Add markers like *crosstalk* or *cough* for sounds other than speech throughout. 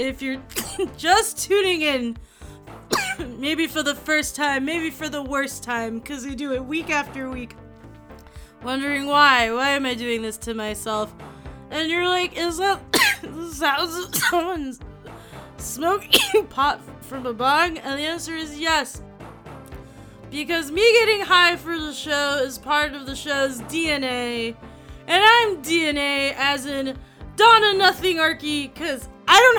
if you're *laughs* just tuning in, *coughs* maybe for the first time, maybe for the worst time, because we do it week after week, wondering why, why am I doing this to myself? And you're like, is that *coughs* the sounds *coughs* of someone smoking pot from a bong? And the answer is yes. Because me getting high for the show is part of the show's DNA. And I'm DNA as in Donna Nothing Arky, because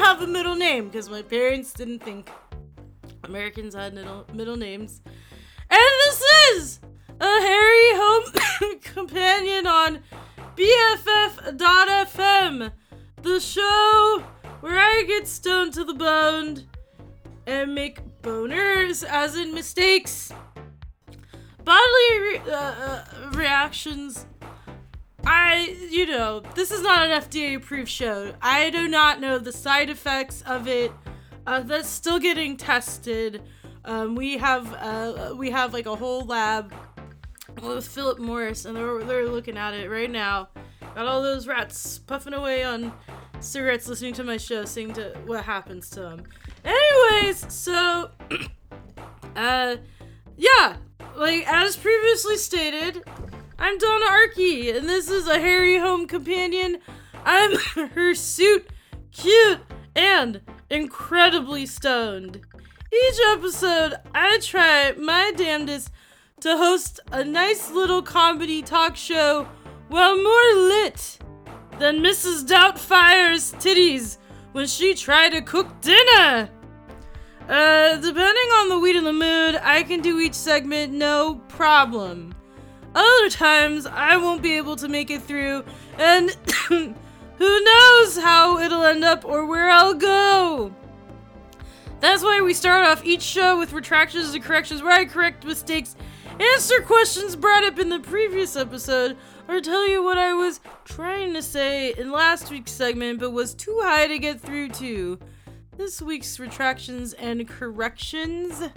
have a middle name, because my parents didn't think Americans had middle, middle names. And this is a Hairy Home *coughs* companion on BFF.fm, the show where I get stoned to the bone and make boners, as in mistakes, bodily re- uh, uh, reactions. I, you know, this is not an FDA approved show. I do not know the side effects of it. Uh, that's still getting tested. Um, we have uh, we have like a whole lab with Philip Morris, and they're they're looking at it right now. Got all those rats puffing away on cigarettes, listening to my show, seeing to what happens to them. Anyways, so *clears throat* uh, yeah, like as previously stated, I'm Donna Arky, and this is a Hairy Home Companion. I'm *laughs* her suit, cute, and incredibly stoned. Each episode, I try my damnedest to host a nice little comedy talk show while more lit than Mrs. Doubtfire's titties when she tried to cook dinner. Uh, depending on the weed in the mood, I can do each segment no problem. Other times, I won't be able to make it through, and *coughs* who knows how it'll end up or where I'll go. That's why we start off each show with retractions and corrections where I correct mistakes, answer questions brought up in the previous episode, or tell you what I was trying to say in last week's segment but was too high to get through to. This week's retractions and corrections.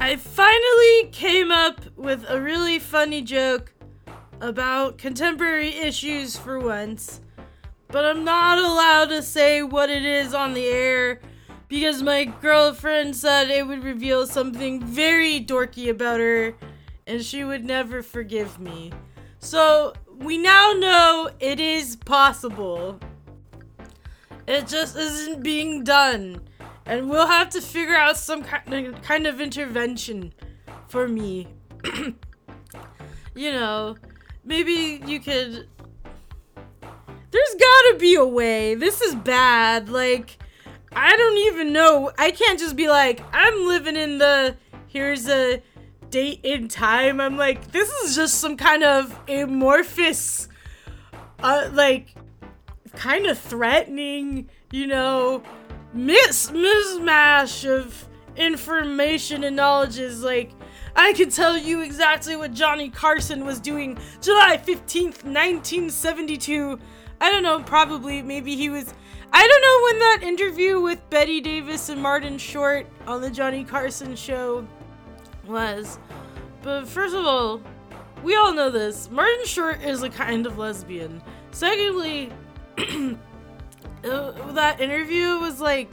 I finally came up with a really funny joke about contemporary issues for once, but I'm not allowed to say what it is on the air because my girlfriend said it would reveal something very dorky about her and she would never forgive me. So we now know it is possible. It just isn't being done. And we'll have to figure out some kind of, intervention for me. *clears throat* you know, maybe you could. There's gotta be a way. This is bad. Like, I don't even know. I can't just be like, I'm living in the. Here's a date in time. I'm like, this is just some kind of amorphous, uh, like, kind of threatening, you know, mis mismatch of information and knowledge is like I can tell you exactly what Johnny Carson was doing July 15th, 1972. I don't know, probably maybe he was I don't know when that interview with Bette Davis and Martin Short on the Johnny Carson show was. But first of all, we all know this. Martin Short is a kind of lesbian. Secondly, *clears throat* that interview was like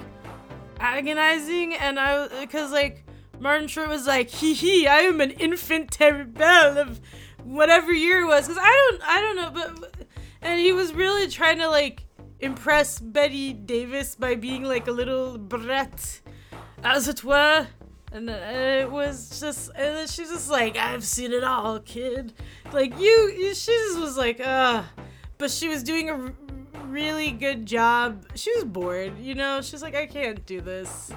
agonizing, and I because like Martin Short was like, "Hee hee, I am an infant terrible of whatever year it was," because I don't, I don't know, but and he was really trying to like impress Bette Davis by being like a little brat, as it were. And it was just, and then she's just like, I've seen it all, kid. Like, you, she just was like, ugh. But she was doing a really good job. She was bored, you know? She's like, I can't do this.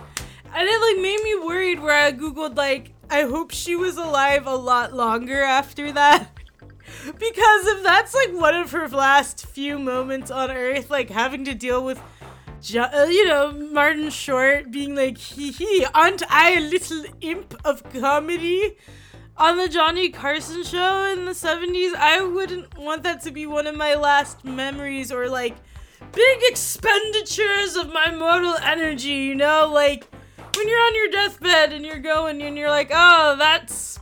And it like made me worried where I googled like I hope she was alive a lot longer after that. *laughs* because if that's like one of her last few moments on earth like having to deal with uh, you know Martin Short being like hee hee aren't I a little imp of comedy on the Johnny Carson show in the 70s, I wouldn't want that to be one of my last memories or like big expenditures of my mortal energy, you know? Like when you're on your deathbed and you're going and you're like, oh, that's.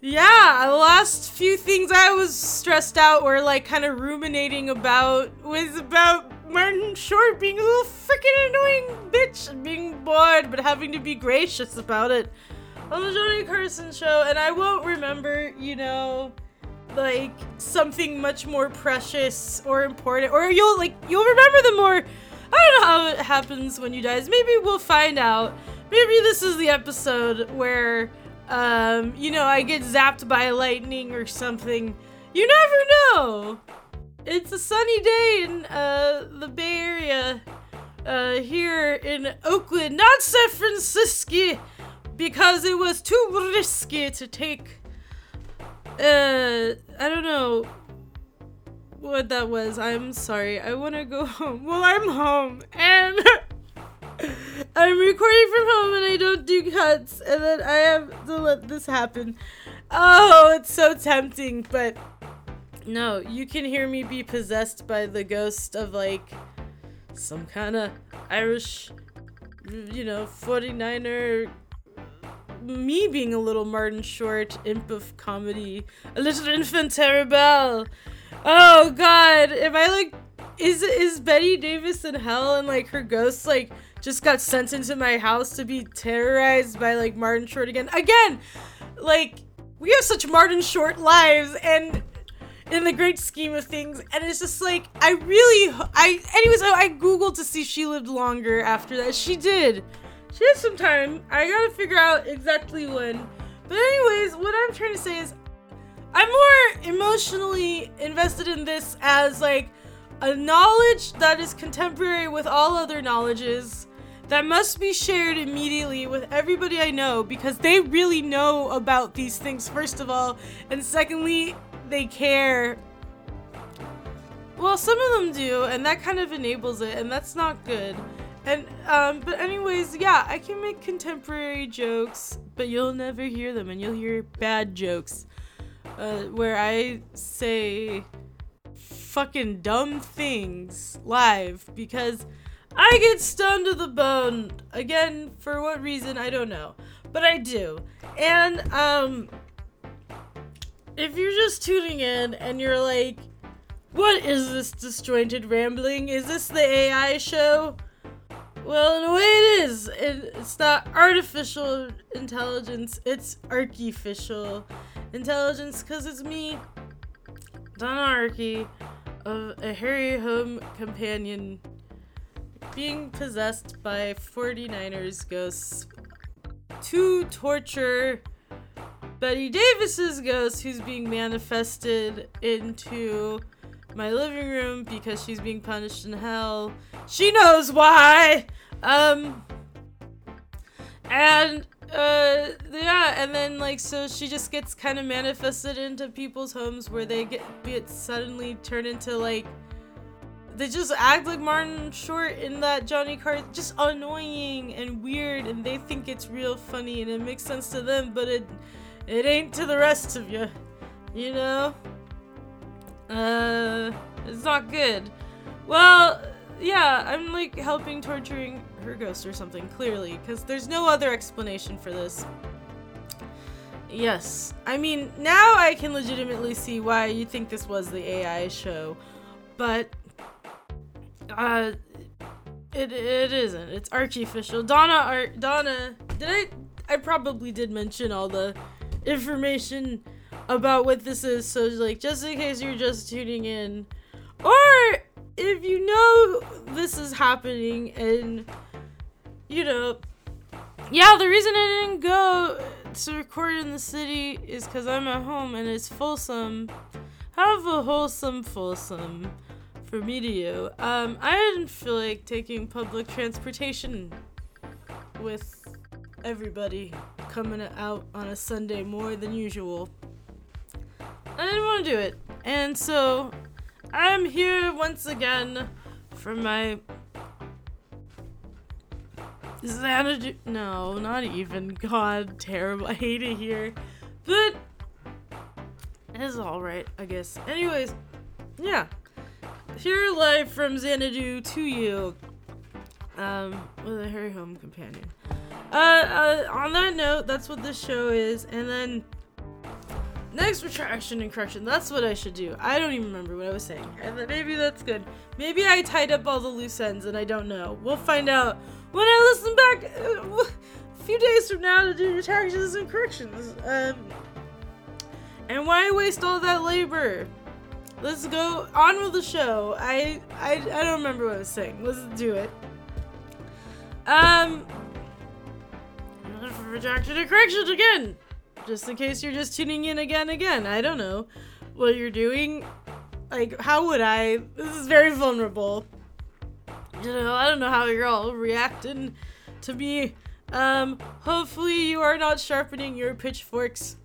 Yeah, the last few things I was stressed out or like kind of ruminating about was about Martin Short being a little freaking annoying bitch and being bored, but having to be gracious about it on the Johnny Carson show. And I won't remember, you know, like something much more precious or important, or you'll like you'll remember the more. I don't know how it happens when you die. Maybe we'll find out. Maybe this is the episode where, um, you know, I get zapped by lightning or something. You never know. It's a sunny day in uh, the Bay Area, uh, here in Oakland, not San Francisco, because it was too risky to take. Uh, I don't know what that was. I'm sorry. I want to go *laughs* home. Well, I'm home and *laughs* I'm recording from home and I don't do cuts and then I have to let this happen. Oh, it's so tempting, but no, you can hear me be possessed by the ghost of like some kind of Irish, you know, 49er me being a little Martin Short imp of comedy, a little infant terrible. Oh God, am I like, is is Bette Davis in hell and like her ghost like just got sent into my house to be terrorized by like Martin Short again? Again, like we have such Martin Short lives and in the great scheme of things and it's just like i really i anyways I, I googled to see if she lived longer after that she did she has some time. I gotta figure out exactly when. But anyways, what I'm trying to say is I'm more emotionally invested in this as like a knowledge that is contemporary with all other knowledges that must be shared immediately with everybody I know because they really know about these things, first of all, and secondly, they care. Well, some of them do, and that kind of enables it, and that's not good. And um, but anyways, yeah, I can make contemporary jokes, but you'll never hear them, and you'll hear bad jokes, uh, where I say fucking dumb things live because I get stoned to the bone. Again, for what reason I don't know, but I do. And um, if you're just tuning in and you're like, "What is this disjointed rambling? Is this the AI show?" Well, in a way, it is. It, it's not artificial intelligence, it's artificial intelligence because it's me, Donna Arky, of a Hairy Home companion, being possessed by 49ers ghosts to torture Bette Davis's ghost, who's being manifested into my living room because she's being punished in hell. She knows why. Um and uh yeah, and then like so she just gets kind of manifested into people's homes where they get get suddenly turned into like they just act like Martin Short in that Johnny Carson, just annoying and weird, and they think it's real funny and it makes sense to them, but it it ain't to the rest of you, you know. Uh, it's not good. Well, yeah, I'm like helping torturing her ghost or something, clearly, because there's no other explanation for this. Yes. I mean, now I can legitimately see why you think this was the AI show, but uh it it isn't. It's Archie official. Donna Art Donna did I I probably did mention all the information about what this is, so like just in case you're just tuning in, or if you know this is happening and you know, yeah, the reason I didn't go to record in the city is because I'm at home and it's Folsom. Have a wholesome Folsom for me to you. Um, I didn't feel like taking public transportation with everybody coming out on a Sunday more than usual. I didn't want to do it. And so I'm here once again for my Xanadu. No, not even. God, terrible. I hate it here. But it's alright, I guess. Anyways, yeah. Here live from Xanadu to you. Um, with a Hairy Home companion. Uh, uh, on that note, that's what this show is. And then next retraction and correction. That's what I should do. I don't even remember what I was saying. Maybe that's good. Maybe I tied up all the loose ends and I don't know. We'll find out when I listen back uh, a few days from now to do retractions and corrections. Um, and why waste all that labor? Let's go on with the show. I I, I don't remember what I was saying. Let's do it. Um, retraction and corrections again just in case you're just tuning in again again. I don't know what you're doing. Like, how would I? This is very vulnerable. You know, I don't know how you're all reacting to me. Um, hopefully you are not sharpening your pitchforks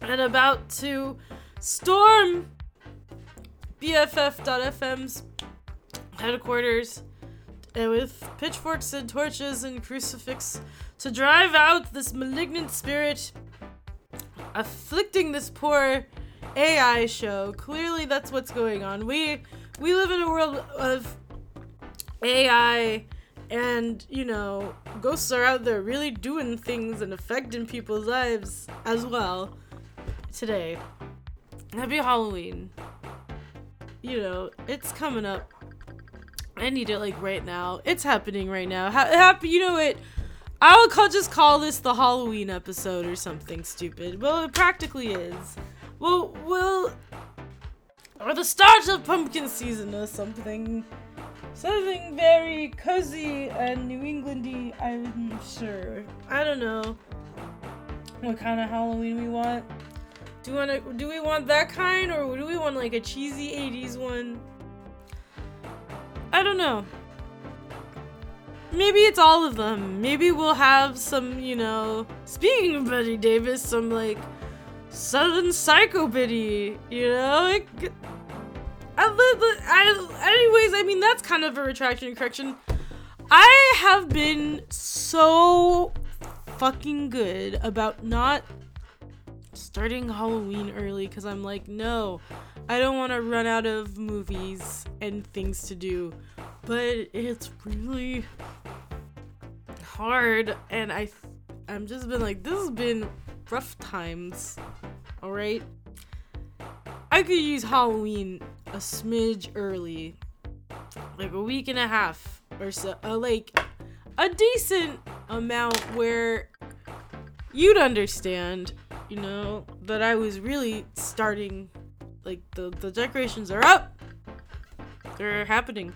and about to storm BFF.FM's headquarters and with pitchforks and torches and crucifix to drive out this malignant spirit afflicting this poor AI show. Clearly, that's what's going on. We we live in a world of AI, and you know, ghosts are out there really doing things and affecting people's lives as well. Today, happy Halloween. You know, it's coming up. I need it like right now. It's happening right now. Ha- happy, you know it. I'll call, just call this the Halloween episode or something stupid. Well, it practically is. Well, well, or the start of pumpkin season or something. Something very cozy and New Englandy, I'm sure. I don't know what kind of Halloween we want. Do we want do we want that kind or do we want like a cheesy 80s one? I don't know. Maybe it's all of them. Maybe we'll have some, you know, speaking of Bette Davis, some like Southern Psycho Biddy, you know? Like, I, I, anyways, I mean, that's kind of a retraction and correction. I have been so fucking good about not starting Halloween early because I'm like, no, I don't want to run out of movies and things to do. But it's really hard, and I, I'm just been like, this has been rough times. All right, I could use Halloween a smidge early, like a week and a half or so, uh, like a decent amount where you'd understand, you know, that I was really starting. Like the the decorations are up, they're happening.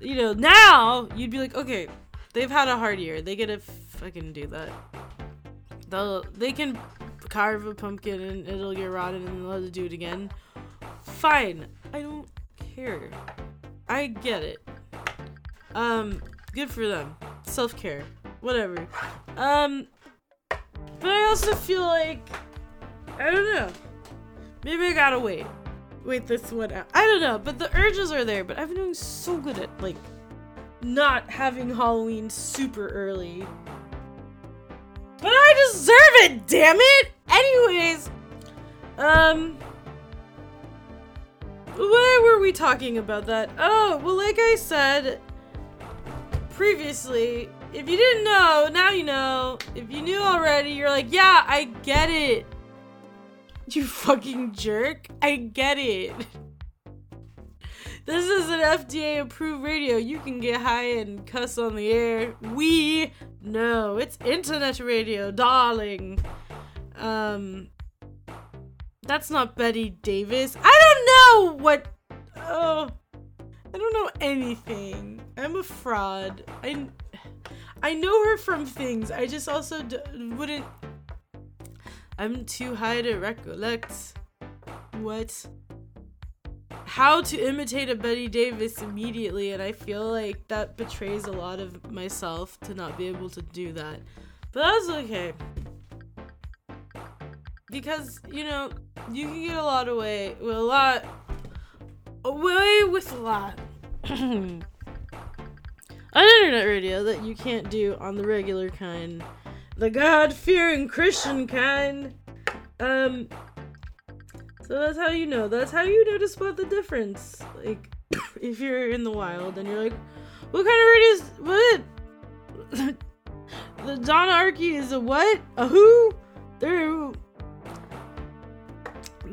You know, now you'd be like, okay, they've had a hard year. They get to fucking do that. They'll they can carve a pumpkin and it'll get rotten and they'll have to do it again. Fine. I don't care. I get it. Um, good for them. Self care. Whatever. Um, but I also feel like I don't know. Maybe I gotta wait. Wait this one out. I don't know, but the urges are there. But I've been doing so good at like not having Halloween super early. But I deserve it, damn it! Anyways, um. Why were we talking about that? Oh, well, like I said previously, if you didn't know, now you know. If you knew already, you're like, yeah, I get it. You fucking jerk. I get it. *laughs* This is an FDA approved radio. You can get high and cuss on the air. We know it's internet radio, darling. Um, that's not Bette Davis. I don't know what. Oh, I don't know anything. I'm a fraud. I I know her from things. I just also d- wouldn't. I'm too high to recollect. What? How to imitate a Bette Davis immediately, and I feel like that betrays a lot of myself to not be able to do that. But that's okay. Because, you know, you can get a lot away with a lot away with a lot. *clears throat* on internet radio that you can't do on the regular kind. The God fearing Christian kind. Um so that's how you know. That's how you know to spot the difference. Like, *coughs* if you're in the wild and you're like, what kind of radio is what? *laughs* the Donna Arky is a what? A who? They're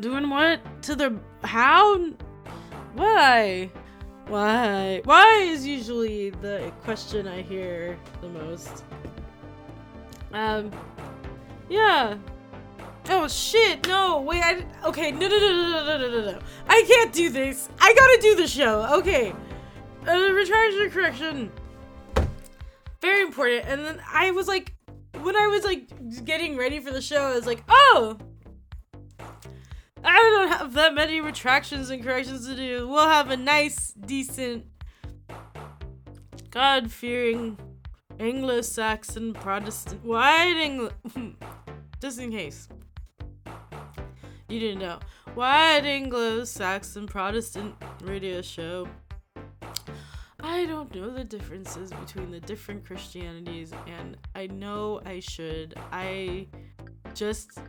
Doing what to the how? Why? Why? Why is usually the question I hear the most. Um, yeah. Oh shit! No, wait. I okay. No, no, no, no, no, no, no, no. I can't do this. I gotta do the show. Okay. Uh, retraction correction. Very important. And then I was like, when I was like getting ready for the show, I was like, oh, I don't have that many retractions and corrections to do. We'll have a nice, decent, God fearing Anglo Saxon Protestant. White Anglo. *laughs* Just in case. You didn't know. White Anglo Saxon Protestant radio show. I don't know the differences between the different Christianities, and I know I should. I just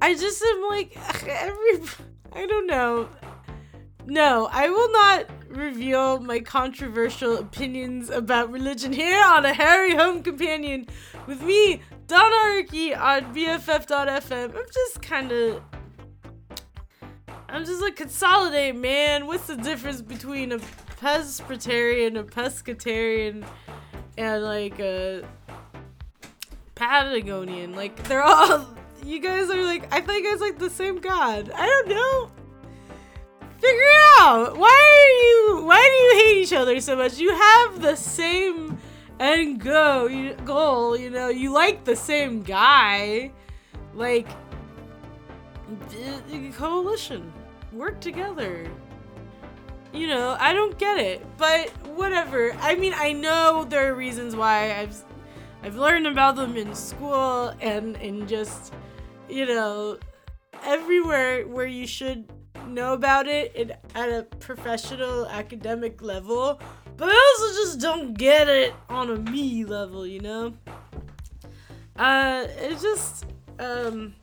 I just am like *laughs* every I don't know. No, I will not reveal my controversial opinions about religion here on a Hairy Home Companion with me, Donna Arky on BFF.fm. I'm just kind of. I'm just like, consolidate, man. What's the difference between a Presbyterian, a Pescatarian, and like a Patagonian? Like, they're all you guys are like, I you guys like the same god. I don't know. Figure it out. Why are you? Why do you hate each other so much? You have the same end go you, goal. You know, you like the same guy. Like coalition, work together. You know, I don't get it, but whatever. I mean, I know there are reasons why I've I've learned about them in school and in just you know, everywhere where you should know about it at a professional academic level, but I also just don't get it on a me level, you know? Uh, it's just, um,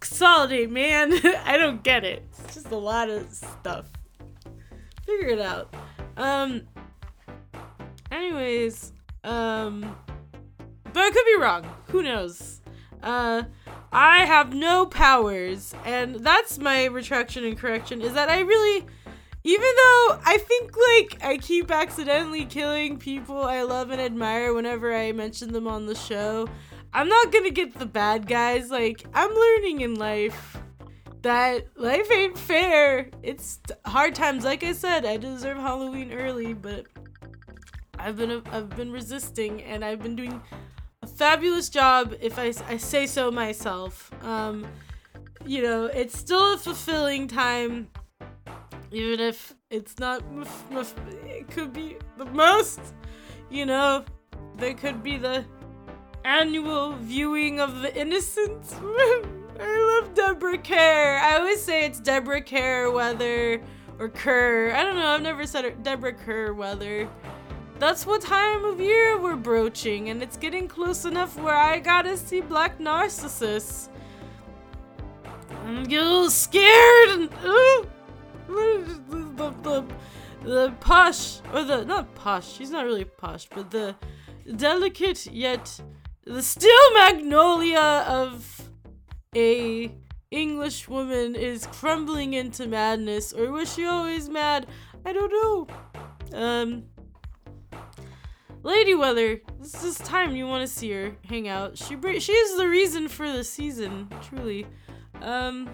consolidate, man. *laughs* I don't get it. It's just a lot of stuff. Figure it out. Um, anyways, um, but I could be wrong. Who knows? Uh, I have no powers, and that's my retraction and correction is that I really even though I think like I keep accidentally killing people I love and admire whenever I mention them on the show, I'm not gonna get the bad guys. Like, I'm learning in life that life ain't fair. It's hard times. Like I said, I deserve Halloween early, but I've been I've been resisting and I've been doing a fabulous job, if I, I say so myself. Um, you know, it's still a fulfilling time, even if it's not. it could be the most. You know, there could be the annual viewing of The Innocents. *laughs* I love Deborah Kerr. I always say it's Deborah Kerr weather or Kerr. I don't know. I've never said it. Deborah Kerr weather that's what time of year we're broaching, and it's getting close enough where I gotta see Black Narcissus. I'm getting a little scared and uh, the, the, the posh or the not posh. She's not really posh, but the delicate yet the steel magnolia of a English woman is crumbling into madness, or was she always mad? I don't know. Um, Lady Weather, this is time you want to see her hang out. She br- she is the reason for the season, truly. Um,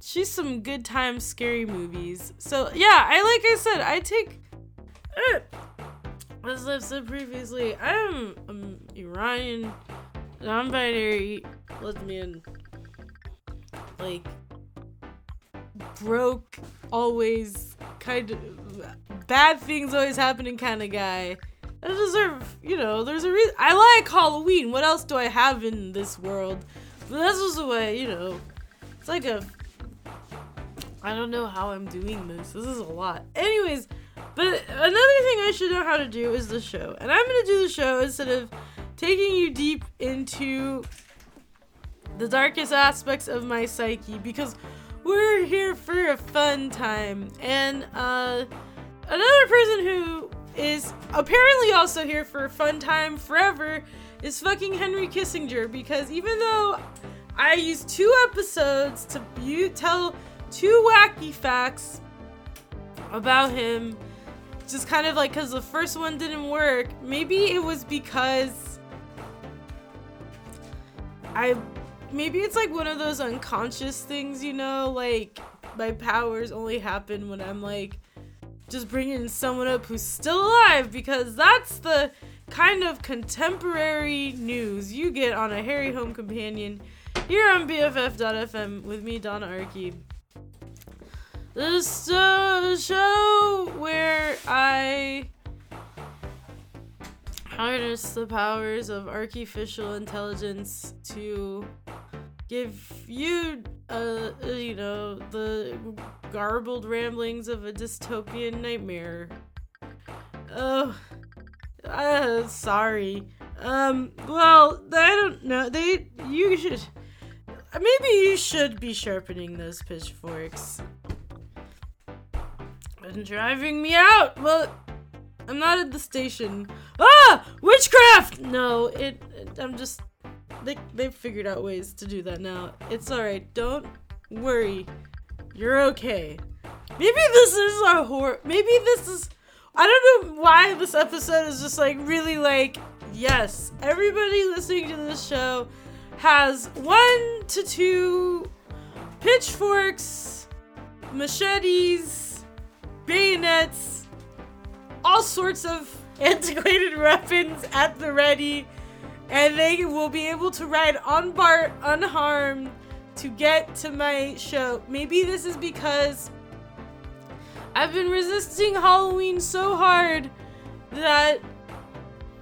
she's some good time scary movies. So yeah, I like I said, I take. Uh, as I've said previously, I am um, Iranian, non-binary, lesbian, like broke, always kind of bad things always happening kind of guy. I deserve, you know, there's a reason. I like Halloween. What else do I have in this world? But this was a way, you know. It's like a. I don't know how I'm doing this. This is a lot. Anyways, but another thing I should know how to do is the show. And I'm gonna do the show instead of taking you deep into the darkest aspects of my psyche because we're here for a fun time. And uh another person who is apparently also here for a fun time forever is fucking Henry Kissinger because even though I used two episodes to you tell two wacky facts about him. Just kind of like because the first one didn't work. Maybe it was because I. Maybe it's like one of those unconscious things, you know? Like, my powers only happen when I'm like just bringing someone up who's still alive because that's the kind of contemporary news you get on a Hairy Home Companion here on BFF.fm with me, Donna Arky. This uh, show where I harness the powers of artificial intelligence to give you, uh, you know, the garbled ramblings of a dystopian nightmare. Oh, uh, sorry. Um, well, I don't know. They, you should, maybe you should be sharpening those pitchforks. And driving me out. Well, I'm not at the station. Ah, witchcraft. No, it. it I'm just. They they've figured out ways to do that now. It's all right. Don't worry. You're okay. Maybe this is a horror. Maybe this is. I don't know why this episode is just like really like yes. Everybody listening to this show has one to two pitchforks, machetes, bayonets, all sorts of *laughs* antiquated weapons at the ready, and they will be able to ride on BART unharmed to get to my show. Maybe this is because I've been resisting Halloween so hard that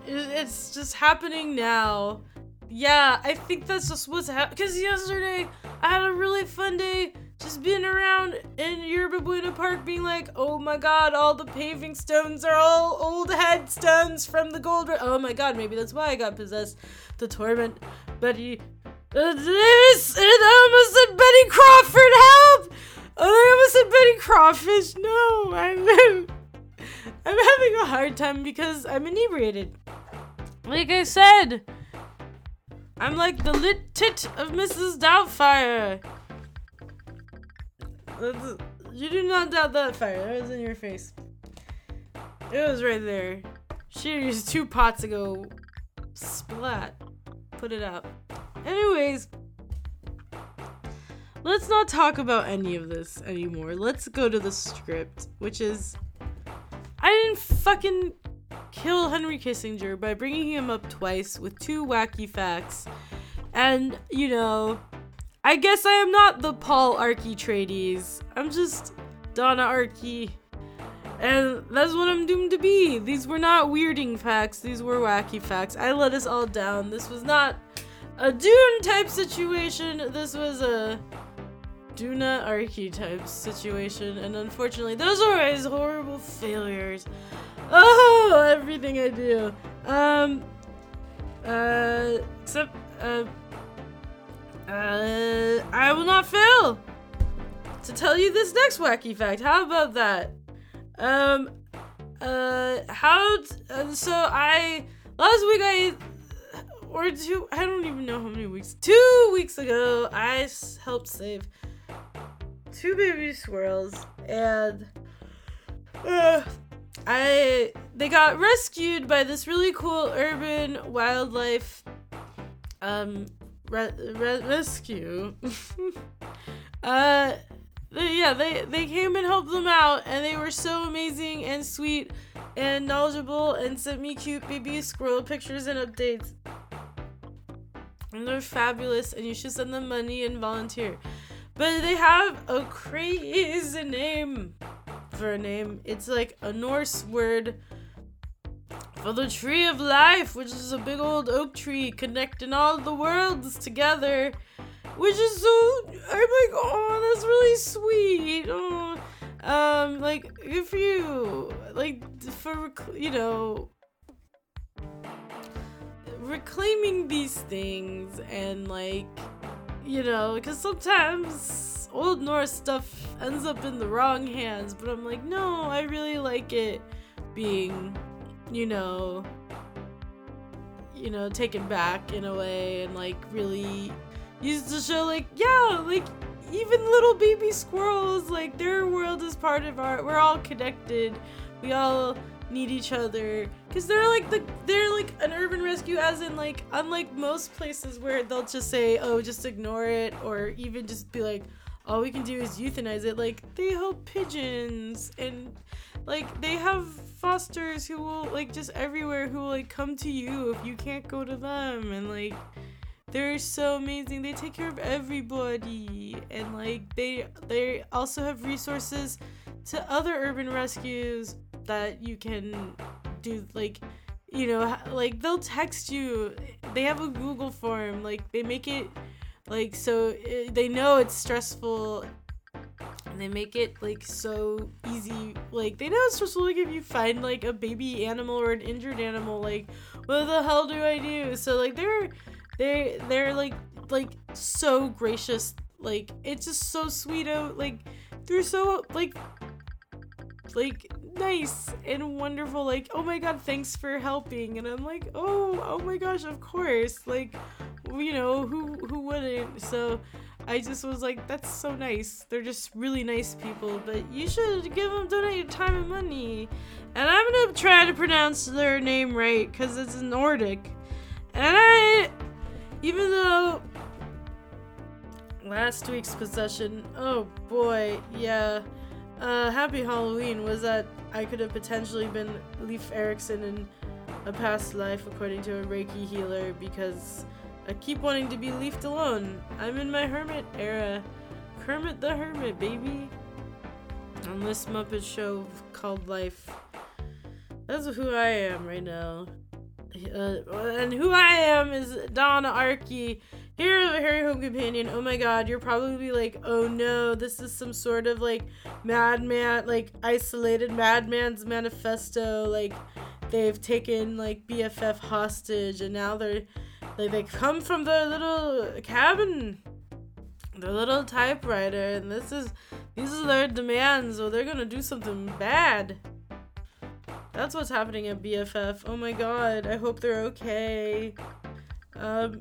it's just happening now. Yeah, I think that's just what's happening. Because yesterday I had a really fun day just being around in Yerba Buena Park being like, oh my god, all the paving stones are all old headstones from the gold. oh my god, maybe that's why I got possessed. The torment. Betty. Uh, this, I almost said Betty Crawford, help! Oh, I almost said Betty Crawfish. No, I'm, *laughs* I'm having a hard time because I'm inebriated. Like I said, I'm like the lit tit of Mrs. Doubtfire. You do not doubt that fire. That was in your face. It was right there. She used two pots ago. Splat. Put it out. Anyways, let's not talk about any of this anymore. Let's go to the script, which is I didn't fucking kill Henry Kissinger by bringing him up twice with two wacky facts. And, you know, I guess I am not the Paul Arky Trades. I'm just Donna Arky. And that's what I'm doomed to be. These were not weirding facts, these were wacky facts. I let us all down. This was not a Dune type situation. This was a Duna Arky type situation. And unfortunately, those are always horrible failures. Oh, everything I do. Um, uh, except, uh, uh, I will not fail to tell you this next wacky fact. How about that? Um, uh, how? T- uh, so I last week I or two. I don't even know how many weeks. Two weeks ago, I s- helped save two baby squirrels, and uh, I they got rescued by this really cool urban wildlife um re- re- rescue. *laughs* uh, they, yeah, they they came and helped them out, and they were so amazing and sweet and knowledgeable, and sent me cute baby squirrel pictures and updates. And they're fabulous, and you should send them money and volunteer. But they have a crazy name for a name. It's like a Norse word for the tree of life, which is a big old oak tree connecting all the worlds together. Which is so I'm like, oh, that's really sweet. Oh, um, like for you. Like for you know reclaiming these things and like you know because sometimes old norse stuff ends up in the wrong hands but i'm like no i really like it being you know you know taken back in a way and like really used to show like yeah, like even little baby squirrels, like their world is part of our. We're all connected. We all need each other because they're like the they're like an urban rescue as in like unlike most places where they'll just say oh just ignore it or even just be like all we can do is euthanize it. Like they help pigeons and like they have fosters who will like just everywhere who will like come to you if you can't go to them. And like they're so amazing. They take care of everybody. And like they they also have resources to other urban rescues that you can do like you know like they'll text you. They have a google form. Like they make it like so it, they know it's stressful. And they make it like so easy. Like they know it's stressful like if you find like a baby animal or an injured animal. Like what the hell do i do? So like they're they they're like like so gracious. Like it's just so sweet out like they're so like like nice and wonderful like oh my god thanks for helping. And i'm like oh oh my gosh of course. Like you know who who wouldn't? So i just was like that's so nice. They're just really nice people but you should give them donate your time and money. And i'm gonna try to pronounce their name right because it's nordic. And i even though last week's possession oh boy yeah uh, Happy Halloween was that I could have potentially been Leif Erikson in a past life, according to a Reiki healer, because I keep wanting to be left alone. I'm in my hermit era. Kermit the Hermit, baby. On this Muppet show called Life. That's who I am right now. Uh, and who I am is Donna Arky, here, Hairy Home Companion. Oh my god, you're probably like, oh no, this is some sort of like madman, like isolated madman's manifesto. Like they've taken like BFF hostage and now they're like they come from their little cabin, their little typewriter, and this is these are their demands, or they're gonna do something bad. That's what's happening at BFF. Oh my god, I hope they're okay. Um,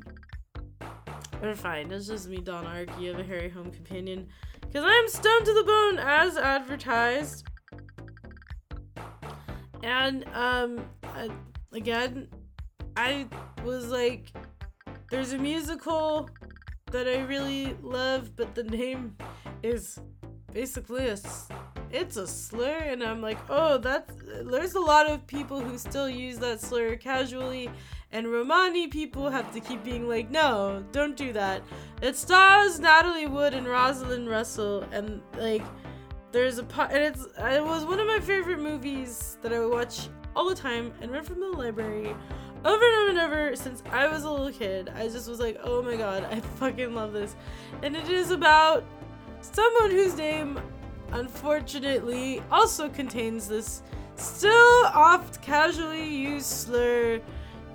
they're fine. It's just me, Don Arky of a Hairy Home Companion. Because I am stoned to the bone as advertised. And, um, I, again, I was like, there's a musical that I really love, but the name is basically a it's a slur and i'm like oh that's there's a lot of people who still use that slur casually and romani people have to keep being like no don't do that it stars natalie wood and rosalind russell and like there's a part and it's it was one of my favorite movies that i would watch all the time and read from the library over and over and over since I was a little kid. I just was like, oh my god, I *laughs* fucking love this. And it is about someone whose name unfortunately also contains this still oft casually used slur.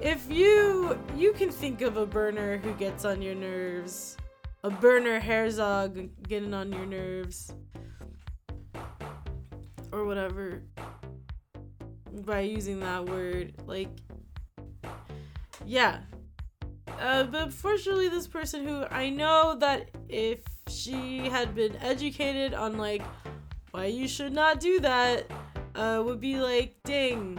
If you you can think of a burner who gets on your nerves, a Werner Herzog getting on your nerves, or whatever, by using that word, like, yeah. Uh, but fortunately, this person who I know that if she had been educated on like why you should not do that uh, would be like, dang,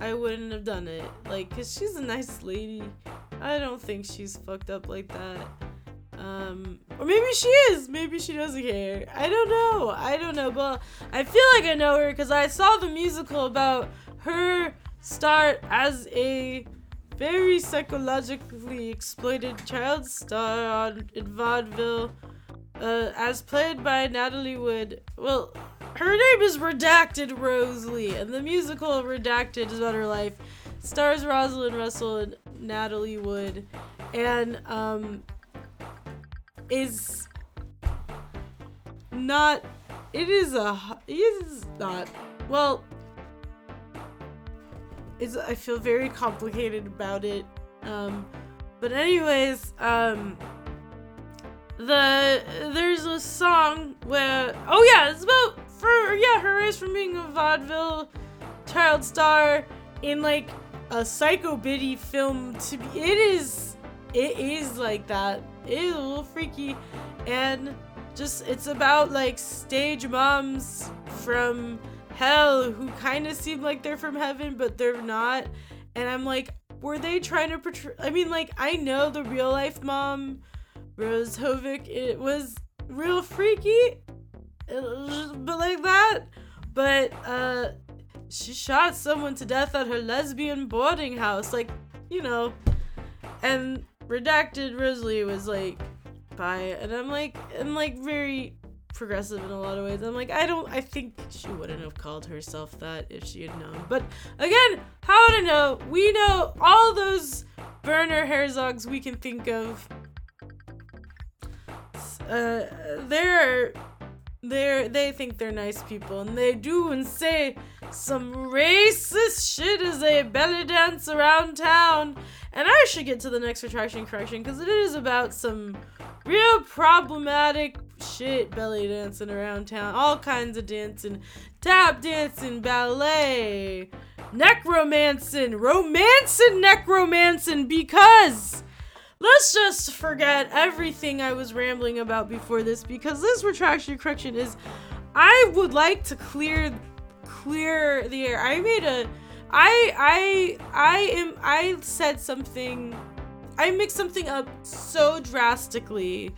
I wouldn't have done it. Like, cause she's a nice lady. I don't think she's fucked up like that. Um, or maybe she is. Maybe she doesn't care. I don't know. I don't know. But I feel like I know her because I saw the musical about her start as a very psychologically exploited child star on, in vaudeville uh, as played by Natalie Wood. Well, her name is Redacted Rosalie, and the musical Redacted is about her life. Stars Rosalind Russell and Natalie Wood, and um, is not. It is a. It is not. Well, it's. I feel very complicated about it. Um, but anyways, um the there's a song where oh yeah it's about for yeah her race from being a vaudeville child star in like a psycho biddy film to be it is it is like that. It is a little freaky, and just it's about like stage moms from hell who kind of seem like they're from heaven, but they're not. And I'm like, were they trying to portray? I mean, like I know the real life mom, Rose Hovick. It was real freaky, but like that. But uh, she shot someone to death at her lesbian boarding house. Like, you know, and redacted Rosalie was like by it, and I'm like, I'm like very progressive in a lot of ways. I'm like, I don't, I think she wouldn't have called herself that if she had known. But again, how to know? We know all those Werner Herzogs we can think of. Uh, they're they're they think they're nice people and they do and say some racist shit as they belly dance around town. And i should get to the next retraction correction because it is about some real problematic shit belly dancing around town. All kinds of dancing. Tap dancing ballet necromancing romancing necromancing because let's just forget everything I was rambling about before this because this retraction correction is I would like to clear clear the air. I made a I I I am I said something I mixed something up so drastically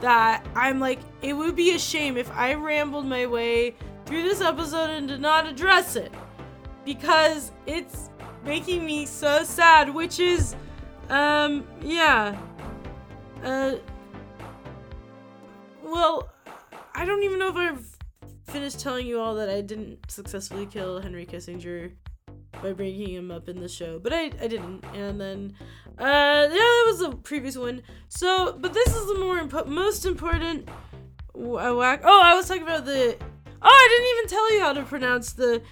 that I'm like it would be a shame if I rambled my way through this episode and did not address it because it's making me so sad, which is um, yeah. Uh, well, I don't even know if I've finished telling you all that I didn't successfully kill Henry Kissinger by bringing him up in the show, but I, I didn't. And then, uh, yeah, that was the previous one. So, but this is the more impo- most important whack. Oh, I was talking about the. Oh, I didn't even tell you how to pronounce the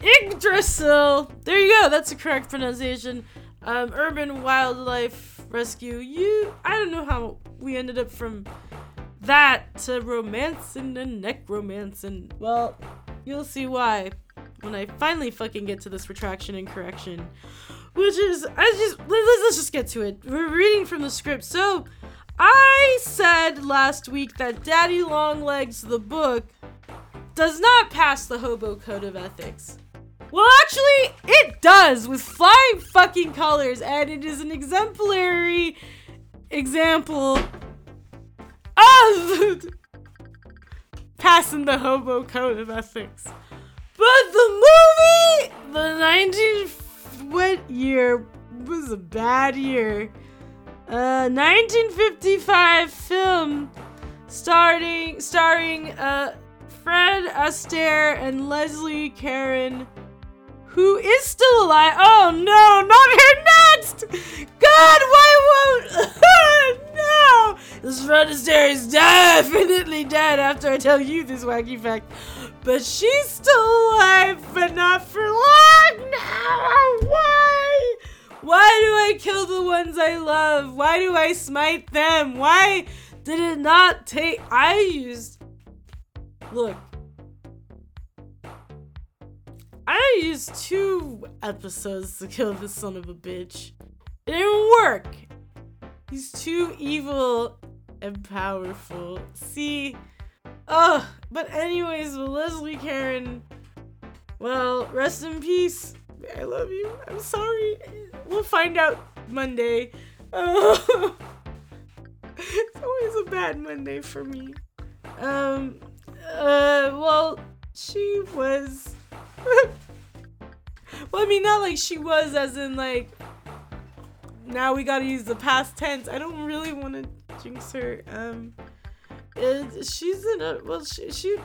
Yggdrasil. There you go. That's the correct pronunciation um, urban wildlife rescue. You, I don't know how we ended up from that to romance and necromancing. Well, you'll see why when I finally fucking get to this retraction and correction. Which is, I just, let's, let's just get to it. We're reading from the script. So, I said last week that Daddy Longlegs, the book, does not pass the Hobo Code of Ethics. Well, actually, it does with flying fucking colors, and it is an exemplary example of *laughs* passing the hobo code of ethics. But the movie, the 19 what year was a bad year. Uh, 1955 film starting starring uh Fred Astaire and Leslie Caron who is still alive. Oh no, not her next! God, why won't. *laughs* no! This Astaire is definitely dead after I tell you this wacky fact. But she's still alive, but not for long now! Why? Why do I kill the ones I love? Why do I smite them? Why did it not take. I used. Look, I used two episodes to kill this son of a bitch. It didn't work. He's too evil and powerful. See? Ugh. But anyways, Leslie Caron, well, rest in peace. I love you. I'm sorry. We'll find out Monday. *laughs* It's always a bad Monday for me. Um, uh, well, she was *laughs* well, I mean, not like she was, as in like. Now we gotta use the past tense. I don't really want to jinx her. Um, it, she's in a well, she, she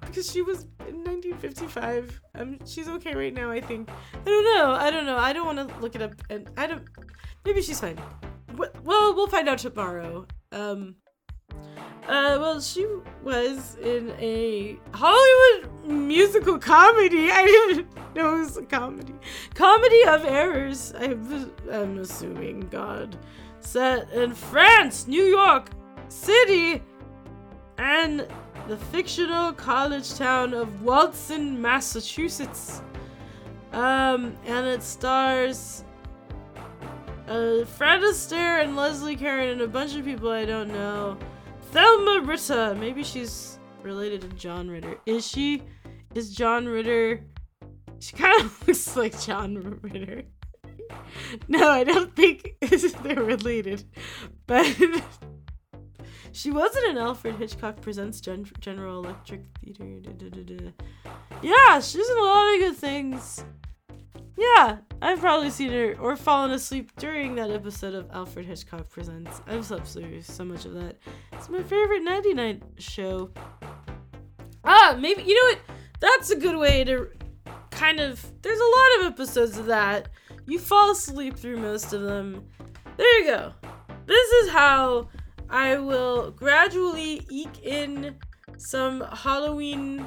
because she was in 1955. Um, she's okay right now. I think. I don't know. I don't know. I don't want to look it up, and I don't. Maybe she's fine. Well, we'll find out tomorrow. Um, uh, well, she was in a Hollywood musical comedy. *laughs* I didn't know it was a comedy. Comedy of Errors. I, I'm assuming, God. Set in France, New York City, and the fictional college town of Walton, Massachusetts. Um, and it stars uh, Fred Astaire and Leslie Caron and a bunch of people I don't know. Thelma Ritter. Maybe she's related to John Ritter. Is she? Is John Ritter? She kind of *laughs* looks like John Ritter. *laughs* no, I don't think *laughs* is they're related. But she wasn't in Alfred Hitchcock Presents Gen- General Electric Theater. Da, da, da, yeah, she's in a lot of good things. Yeah, I've probably seen her or fallen asleep during that episode of Alfred Hitchcock Presents. I've slept through so much of that. It's my favorite 99 show. Ah, maybe, you know what? That's a good way to kind of. There's a lot of episodes of that. You fall asleep through most of them. There you go. This is how I will gradually eke in some Halloween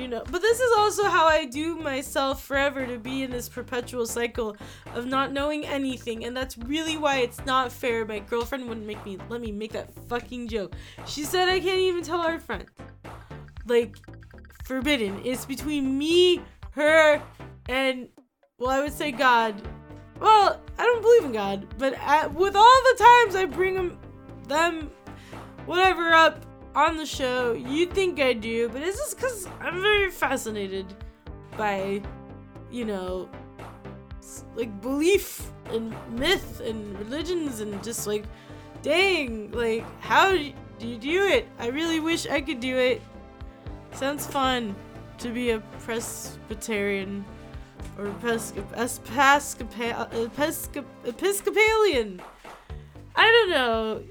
you know but this is also how i do myself forever to be in this perpetual cycle of not knowing anything. And that's really why it's not fair. My girlfriend wouldn't make me let me make that fucking joke. She said i can't even tell our friend. Like forbidden. It's between me her and well i would say god. Well i don't believe in god but at, with all the times i bring them them whatever up on the show. You think I do, but it's just because I'm very fascinated by, you know, like belief and myth and religions and just like, dang, like, how do you do it? I really wish I could do it. Sounds fun to be a Presbyterian or Episcopalian. I don't know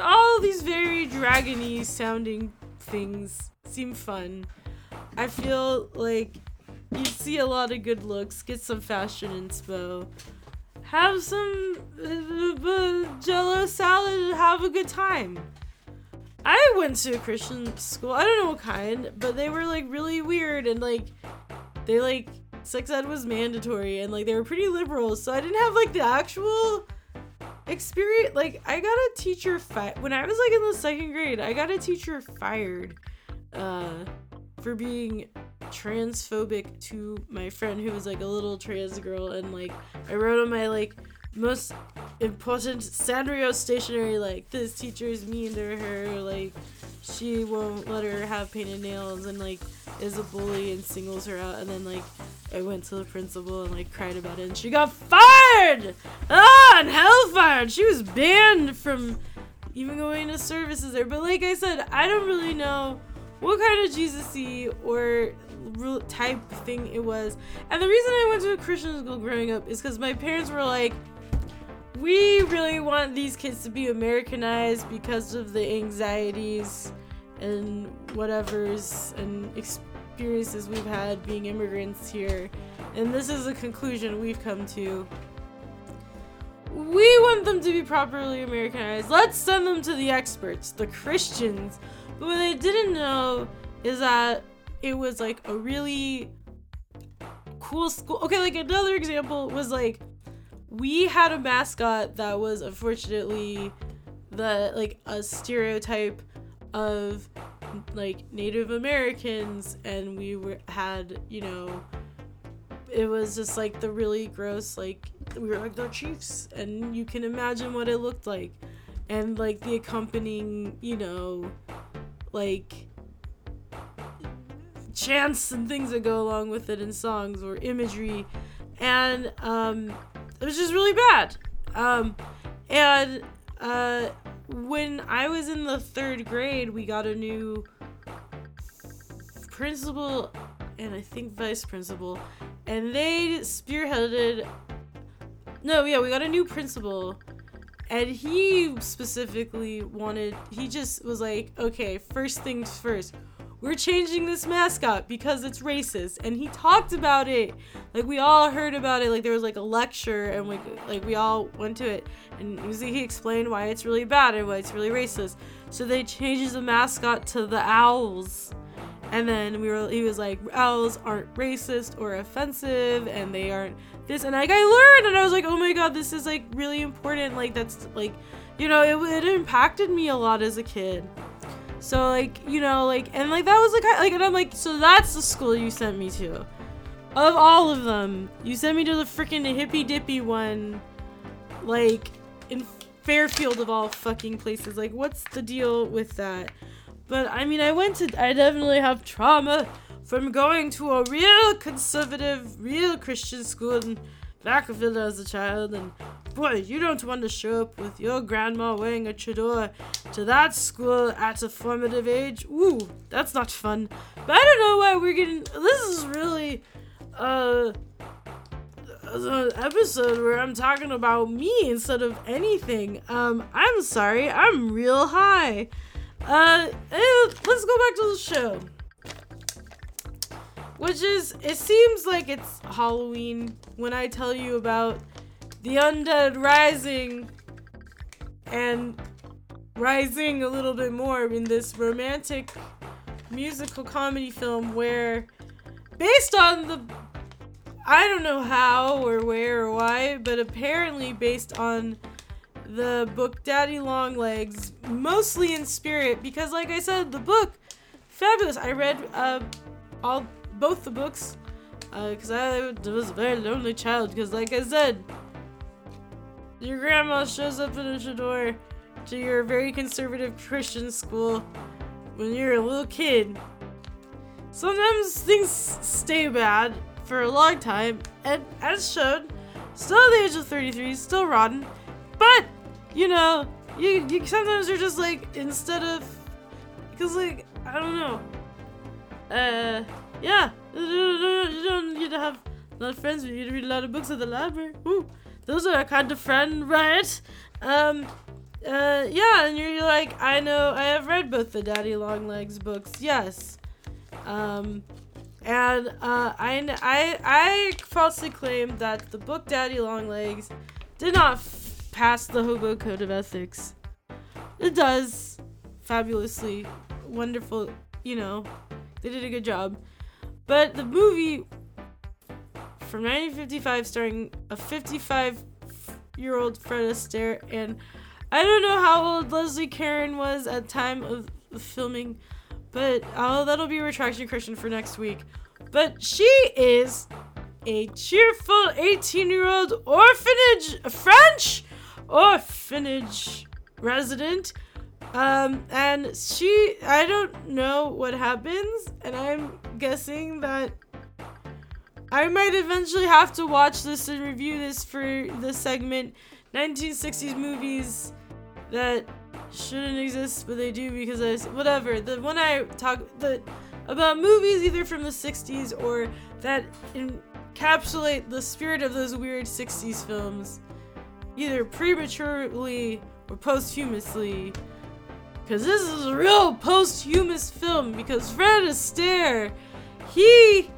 all these very dragony sounding things seem fun. I feel like you see a lot of good looks, get some fashion inspo, have some uh, jello salad, and have a good time. I went to a Christian school. I don't know what kind, but they were like really weird and like they like sex ed was mandatory and like they were pretty liberal. So I didn't have like the actual experience like I got a teacher fired when I was like in the second grade. I got a teacher fired uh for being transphobic to my friend who was like a little trans girl and like I wrote on my like most important Sanrio stationery like this teacher is mean to her like she won't let her have painted nails and like is a bully and singles her out and then like I went to the principal and like cried about it, and she got fired. Ah, and hellfire. She was banned from even going to services there. But like I said, I don't really know what kind of Jesus-y or type thing it was. And the reason I went to a Christian school growing up is because my parents were like, we really want these kids to be Americanized because of the anxieties and whatever's and experiences we've had being immigrants here, and this is a conclusion we've come to. We want them to be properly Americanized. Let's send them to the experts, the Christians. But what they didn't know is that it was like a really cool school. Okay, like another example was like we had a mascot that was unfortunately the like a stereotype of like Native Americans, and we were had you know, it was just like the really gross like we were like the chiefs, and you can imagine what it looked like, and like the accompanying you know, like chants and things that go along with it in songs or imagery, and um, it was just really bad. Um, and uh, when I was in the third grade, we got a new principal and I think vice principal, and they spearheaded. No, yeah, we got a new principal, and he specifically wanted. He just was like, okay, first things first. We're changing this mascot because it's racist, and he talked about it. Like we all heard about it. Like there was like a lecture, and we like we all went to it, and he explained why it's really bad and why it's really racist. So they changed the mascot to the owls and then we were he was like owls aren't racist or offensive and they aren't this and like I learned and I was like oh my god this is like really important like that's like you know it, it impacted me a lot as a kid so like you know like and like that was like like and I'm like so that's the school you sent me to of all of them, you sent me to the freaking hippy dippy one, like in Fairfield of all fucking places. Like, what's the deal with that? But I mean, I went to, I definitely have trauma from going to a real conservative, real Christian school in Vacaville as a child. And boy, you don't want to show up with your grandma wearing a chador to that school at a formative age. Ooh, that's not fun. But I don't know why we're getting, this is really, uh, an episode where I'm talking about me instead of anything. Um, I'm sorry, I'm real high. Uh, let's go back to the show. Which is, it seems like it's Halloween when I tell you about the undead rising and rising a little bit more in this romantic musical comedy film where, based on the I don't know how or where or why, but apparently based on the book Daddy Longlegs, mostly in spirit, because like I said, the book fabulous. I read uh, all both the books because uh, I was a very lonely child. Because like I said, your grandma shows up in a chador to your very conservative Christian school when you're a little kid. Sometimes things stay bad for a long time, and as shown, still at the age of 33, still rotten. But you know, you, you sometimes you're just like instead of because like I don't know. Uh, yeah, you don't need to have a lot of friends. You need to read a lot of books at the library. Ooh, those are a kind of friend, right? Um, uh, yeah, and you're like, I know, I have read both the Daddy Longlegs books. Yes. Um, and uh, I, I, I falsely claim that the book Daddy Longlegs did not f- pass the Hobo Code of Ethics. It does fabulously wonderful, you know, they did a good job. But the movie from 1955 starring a 55 year old Fred Astaire and I don't know how old Leslie Caron was at time of filming, but oh, that'll be a retraction question for next week. But she is a cheerful 18 year old orphanage, French orphanage resident. Um, and she, I don't know what happens, and I'm guessing that I might eventually have to watch this and review this for the segment 1960s movies that shouldn't exist, but they do because I whatever. The one I talk the about movies either from the 60s or that encapsulate the spirit of those weird 60s films, either prematurely or posthumously. Because this is a real posthumous film, because Fred Astaire, he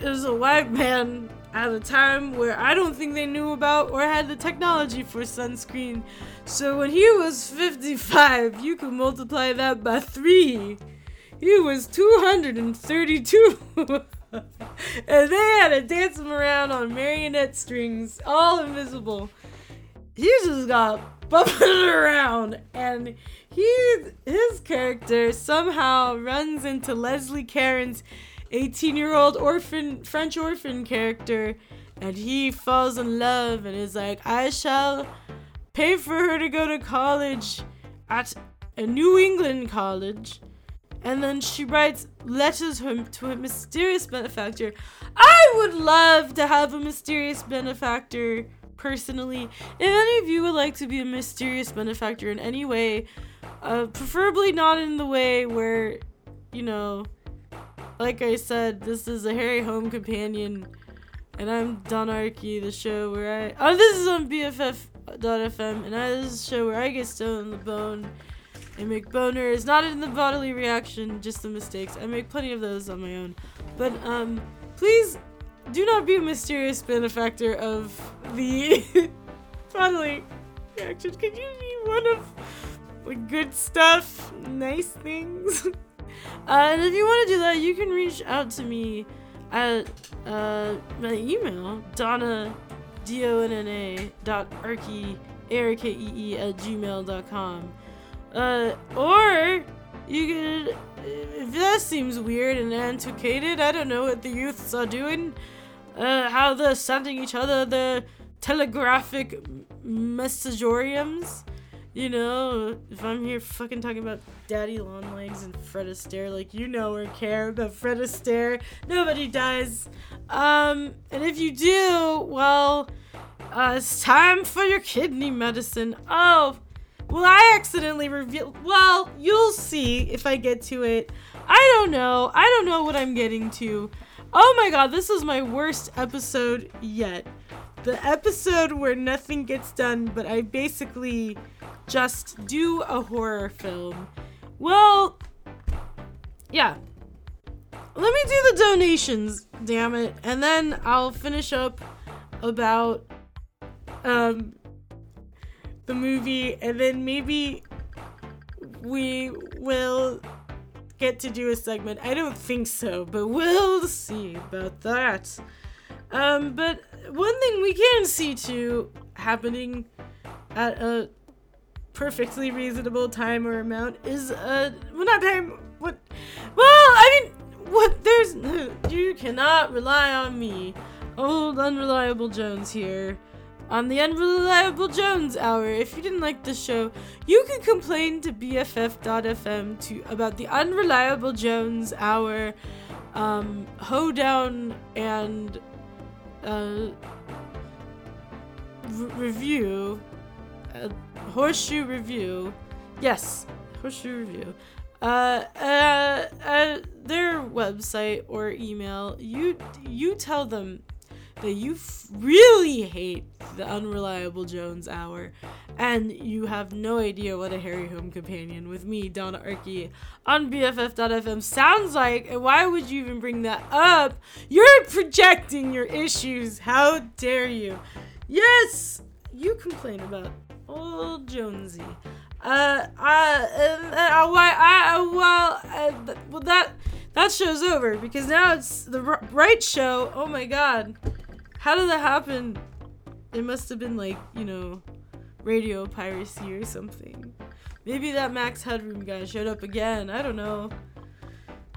is a white man at a time where I don't think they knew about or had the technology for sunscreen. So when he was 55, you could multiply that by three. He was 232. *laughs* and they had to dance him around on marionette strings, all invisible. He just got *laughs* bumping around, and he his character somehow runs into Leslie Caron's 18-year-old orphan French orphan character, and he falls in love and is like, I shall pay for her to go to college at a New England college and then she writes letters to a mysterious benefactor. I would love to have a mysterious benefactor personally. If any of you would like to be a mysterious benefactor in any way, uh, preferably not in the way where, you know, like I said, this is a Hairy Home Companion, and I'm Donna Arky, the show where I. Oh, this is on BFF.fm, and I, this is a show where I get stoned on the bone And make boners, not in the bodily reaction, just the mistakes. I make plenty of those on my own. But um, please do not be a mysterious benefactor of the *laughs* bodily reaction. Could you be one of the good stuff, nice things? *laughs* uh, and if you want to do that, you can reach out to me at uh, my email, Donna, D-O-N-N-A, dot arky, A-R-K-E-E, at gmail.com. Uh, or you could. If that seems weird and antiquated, I don't know what the youths are doing. Uh, how they're sending each other the telegraphic messagoriums. You know, if I'm here fucking talking about Daddy Long Legs and Fred Astaire, like you know or care about Fred Astaire, nobody does. Um, and if you do, well, uh, it's time for your kidney medicine. Oh, well, I accidentally revealed. Well, you'll see if I get to it. I don't know. I don't know what I'm getting to. Oh my god, this is my worst episode yet. The episode where nothing gets done, but I basically just do a horror film. Well, yeah. Let me do the donations, damn it, and then I'll finish up about um the movie and then maybe we will get to do a segment. I don't think so, but we'll see about that. Um, but one thing we can see too happening at a perfectly reasonable time or amount is uh well not time what well I mean what there's *laughs* you cannot rely on me old unreliable Jones here on the Unreliable Jones Hour. If you didn't like the show, you can complain to BFF.fm to about the Unreliable Jones Hour, um, hoedown and uh, review, uh, horseshoe review. Yes, horseshoe review. Uh, uh, uh, their website or email. You you tell them that you f- really hate the Unreliable Jones Hour, and you have no idea what a Hairy Home Companion with me, Donna Arky, on BFF.fm sounds like, and why would you even bring that up? You're projecting your issues. How dare you? Yes, you complain about old Jonesy. Uh, uh, uh, why, I, uh, well, uh, well, that, that show's over because now it's the right show. Oh my god. How did that happen? It must have been like, you know, radio piracy or something. Maybe that Max Headroom guy showed up again. I don't know.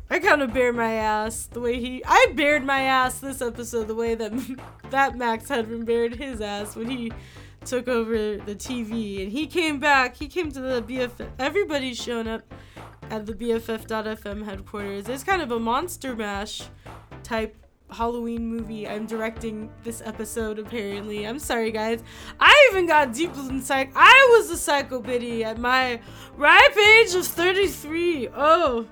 I kind of bared my ass the way he. I bared my ass this episode the way that *laughs* that Max Headroom bared his ass when he took over the TV and he came back. He came to the BFF. Everybody's shown up at the BFF.FM headquarters. It's kind of a monster mash type Halloween movie I'm directing this episode, apparently. I'm sorry, guys. I even got deep in psych. I was a psycho biddy at my ripe age of 33. Oh,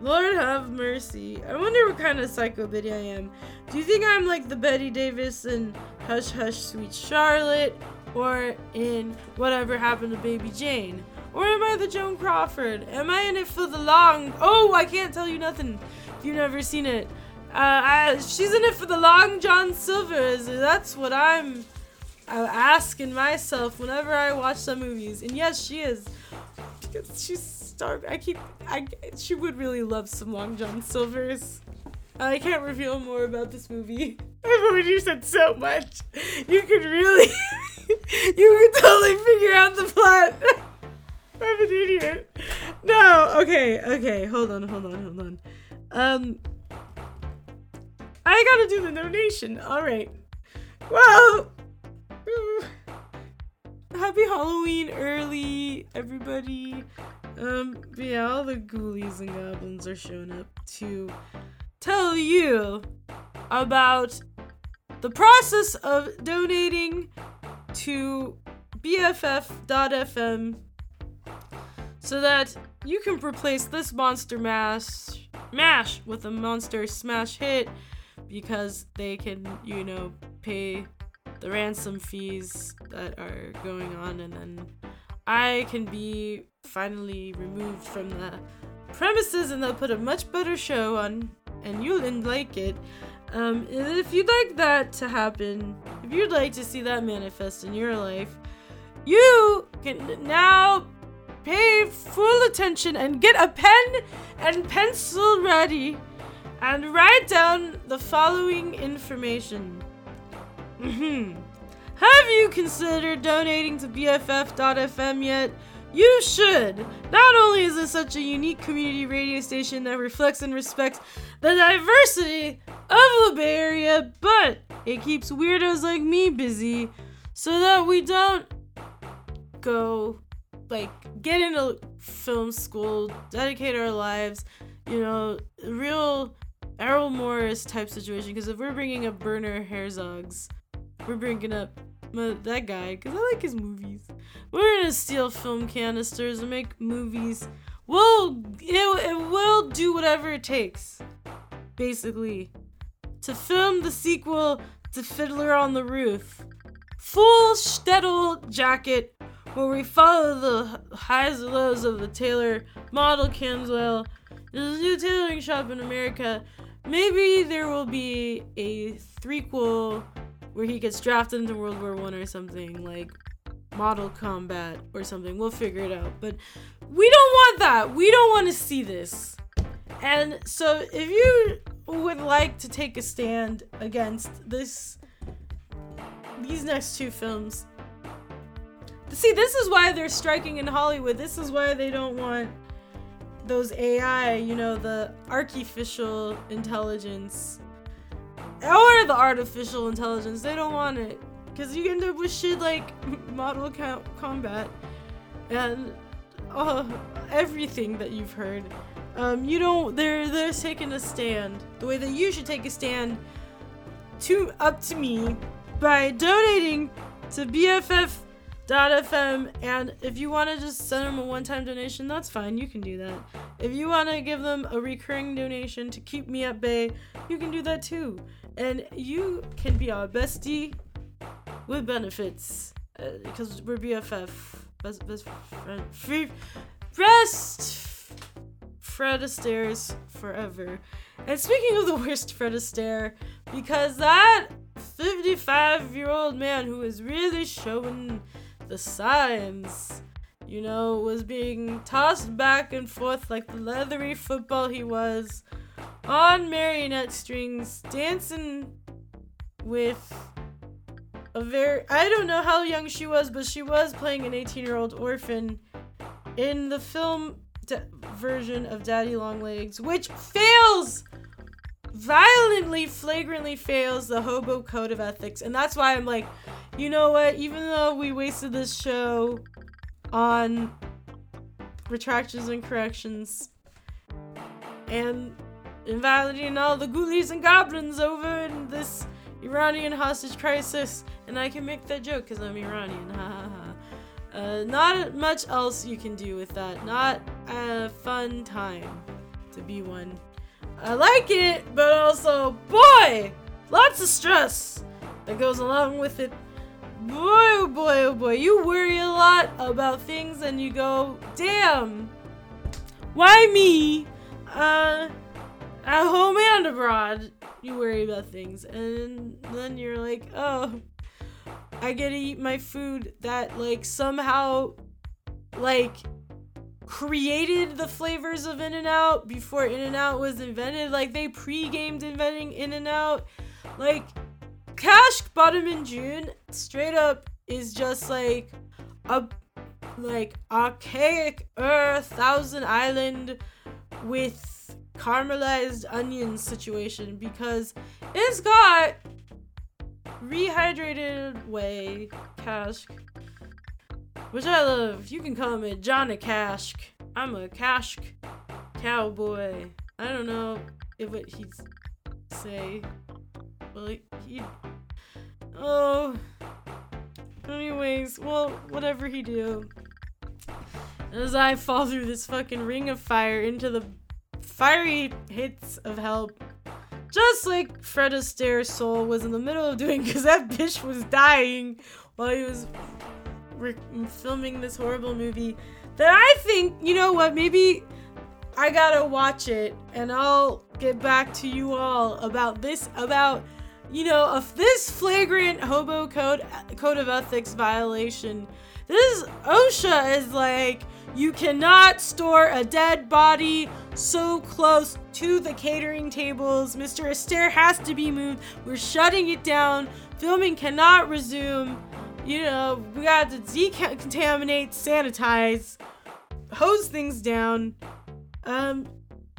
Lord have mercy. I wonder what kind of psycho biddy I am. Do you think I'm like the Bette Davis in Hush Hush Sweet Charlotte? Or in Whatever Happened to Baby Jane? Or am I the Joan Crawford? Am I in it for the long? Oh, I can't tell you nothing if you've never seen it. Uh, I, she's in it for the long John Silvers. That's what I'm uh, asking myself whenever I watch some movies. And yes, she is. Because she's starving. I keep. I. She would really love some Long John Silvers. I can't reveal more about this movie. *laughs* when you said so much, you could really. *laughs* you could totally figure out the plot. *laughs* I'm an idiot. No. Okay. Okay. Hold on. Hold on. Hold on. Um. I gotta do the donation. Alright. Well. Happy Halloween early, everybody. Um, yeah, all the ghoulies and goblins are showing up to tell you about the process of donating to BFF.fm so that you can replace this monster mash mash with a monster smash hit because they can, you know, pay the ransom fees that are going on, and then I can be finally removed from the premises, and they'll put a much better show on, and you'll like it. Um, if you'd like that to happen, if you'd like to see that manifest in your life, you can now pay full attention and get a pen and pencil ready and write down the following information. Mm-hmm. Have you considered donating to BFF.fm yet? You should. Not only is this such a unique community radio station that reflects and respects the diversity of the Bay Area, but it keeps weirdos like me busy so that we don't go like get into film school, dedicate our lives, you know, real Errol Morris type situation. Because if we're bringing up Werner Herzogs, we're bringing up that guy because I like his movies. We're gonna steal film canisters and make movies. We'll it, it will do whatever it takes, basically, to film the sequel to Fiddler on the Roof. Full shtetl jacket where we follow the highs and lows of the tailor Motel Kamzoil. There's a new tailoring shop in America. Maybe there will be a threequel where he gets drafted into World War One or something like Model Combat or something. We'll figure it out. But we don't want that. We don't want to see this. And so if you would like to take a stand against this these next two films. See, this is why they're striking in Hollywood. This is why they don't want those AI, you know, the artificial intelligence or the artificial intelligence. They don't want it because you end up with shit like *laughs* model combat and uh, everything that you've heard. Um, you don't. They're they're taking a stand the way that you should take a stand. To up to me by donating to BFF.fm. And if you want to just send them a one time donation, that's fine. You can do that. If you want to give them a recurring donation to keep me at bay, you can do that too and you can be our bestie with benefits uh, because we're BFF. Best, best friend. Free, best Fred Astaire forever. And speaking of the worst Fred Astaire, because that 55 year old man who is really showing the signs, you know, was being tossed back and forth like the leathery football he was on marionette strings dancing with a very I don't know how young she was, but she was playing an 18-year-old orphan in the film version of Daddy Long Legs, which fails violently flagrantly fails the hobo code of ethics. And that's why I'm like, you know what? Even though we wasted this show on retractions and corrections and invalidating all the ghoulies and goblins over in this Iranian hostage crisis. And I can make that joke because I'm Iranian. *laughs* Ha ha ha. Uh, not much else you can do with that. Not a fun time to be one. I like it, but also, boy, lots of stress that goes along with it. Boy, oh boy, oh boy, you worry a lot about things and you go, damn, why me? Uh, at home and abroad, you worry about things. And then you're like, oh, I get to eat my food that, like, somehow, like, created the flavors of In N Out before In N Out was invented. Like, they pre gamed inventing In N Out. Like, Cash Bottom in June, straight up, is just like a like archaic Earth, Thousand Island with caramelized onion situation because it's got rehydrated whey cash which I love. You can call me Johnny Cash. I'm a cash cowboy. I don't know if what he'd say. Well, he. Oh. Anyways, well, whatever he do. As I fall through this fucking ring of fire into the fiery hits of help. Just like Fred Astaire's soul was in the middle of doing because that bitch was dying while he was re- filming this horrible movie. That I think, you know what, maybe I gotta watch it and I'll get back to you all about this, about, you know, of this flagrant hobo code, code of ethics violation. This OSHA is like, you cannot store a dead body so close to the catering tables. Mr. Astaire has to be moved. We're shutting it down. Filming cannot resume. you know, we got to decontaminate, sanitize, hose things down, um,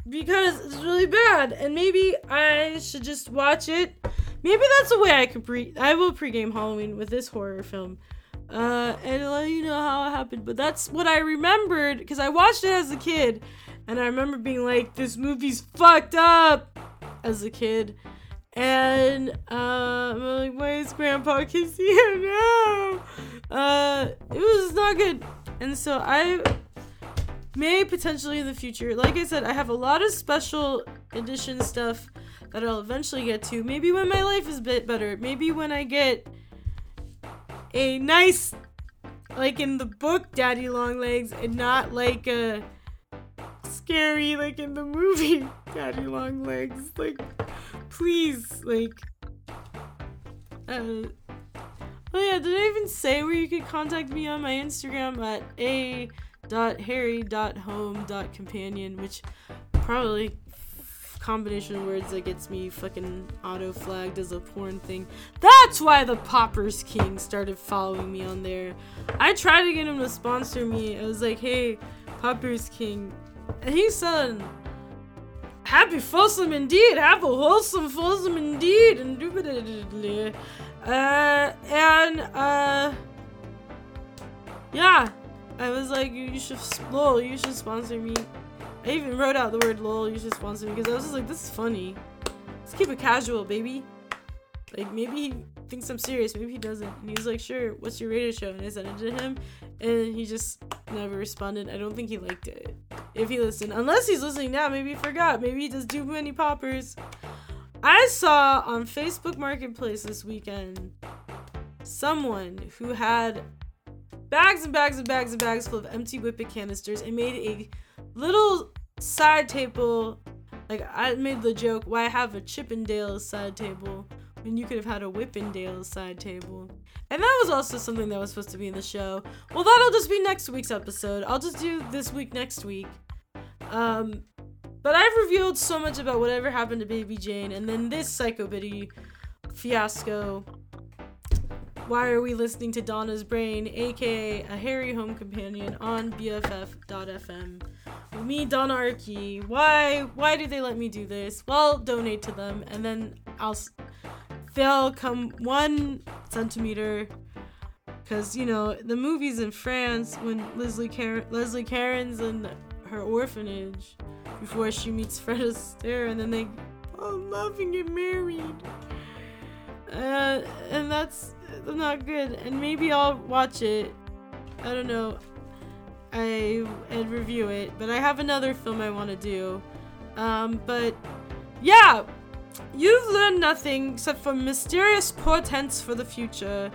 because it's really bad. And maybe I should just watch it. Maybe that's a way I could pre. I will pregame Halloween with this horror film, uh, and let you know how it happened. But that's what I remembered because I watched it as a kid, and I remember being like, "This movie's fucked up," as a kid. And uh, I'm like, why is Grandpa kissing him *laughs* now? Uh, it was not good. And so I may potentially in the future, like I said, I have a lot of special edition stuff that I'll eventually get to. Maybe when my life is a bit better. Maybe when I get a nice, like in the book, Daddy Long Legs, and not like a scary, like in the movie, *laughs* Daddy Long Legs. Like, please, like. Uh, oh yeah, did I even say where you could contact me on my Instagram at a.hairy.home.companion, which probably combination of words that gets me fucking auto flagged as a porn thing. That's why the Poppers King started following me on there. I tried to get him to sponsor me. I was like, hey, Poppers King. And he said, happy fulsome indeed, happy wholesome fulsome indeed. Uh, and, uh, yeah. I was like, you should, lol, you should sponsor me. I even wrote out the word lol, you sponsor me, because I was just like, this is funny. Let's keep it casual, baby. Like, maybe he thinks I'm serious, maybe he doesn't. And he's like, sure, what's your radio show? And I sent it to him, and he just never responded. I don't think he liked it. If he listened. Unless he's listening now, maybe he forgot. Maybe he does too many poppers. I saw on Facebook Marketplace this weekend someone who had bags and bags and bags and bags full of empty whippet canisters and made a little side table. Like I made the joke, why have a Chippendale side table when you could have had a Whippendale side table? And that was also something that was supposed to be in the show. Well, that'll just be next week's episode. I'll just do this week next week. Um, but I've revealed so much about whatever happened to Baby Jane, and then this Psycho Biddy fiasco. Why are we listening to Donna's Brain, aka a Hairy Home Companion, on BFF.fm? Me, Donna Arky. Why? Why do they let me do this? Well, donate to them, and then I'll. They'll come one centimeter because you know the movies in France when Leslie Car- Leslie Caron's in her orphanage before she meets Fred Astaire, and then they in love and get married. Uh, and that's not good. And maybe I'll watch it. I don't know. I and review it, but I have another film I want to do. Um, but yeah, you've learned nothing except for mysterious portents for the future,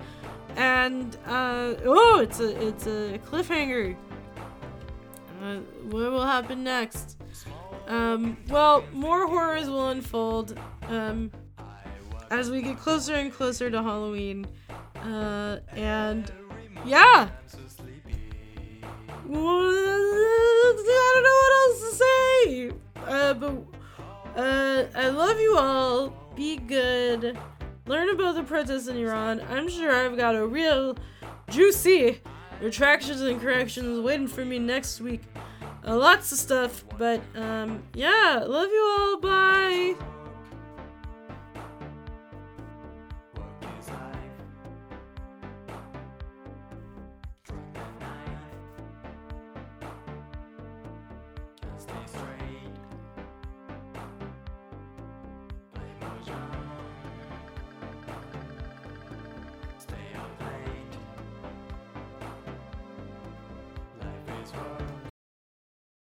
and uh, oh, it's a it's a cliffhanger. Uh, what will happen next? Um, well, more horrors will unfold um, as we get closer and closer to Halloween. Uh, and yeah. I don't know what else to say. Uh, but uh, I love you all. Be good. Learn about the protests in Iran. I'm sure I've got a real juicy retractions and corrections waiting for me next week. Uh, lots of stuff, but um, yeah, love you all. Bye.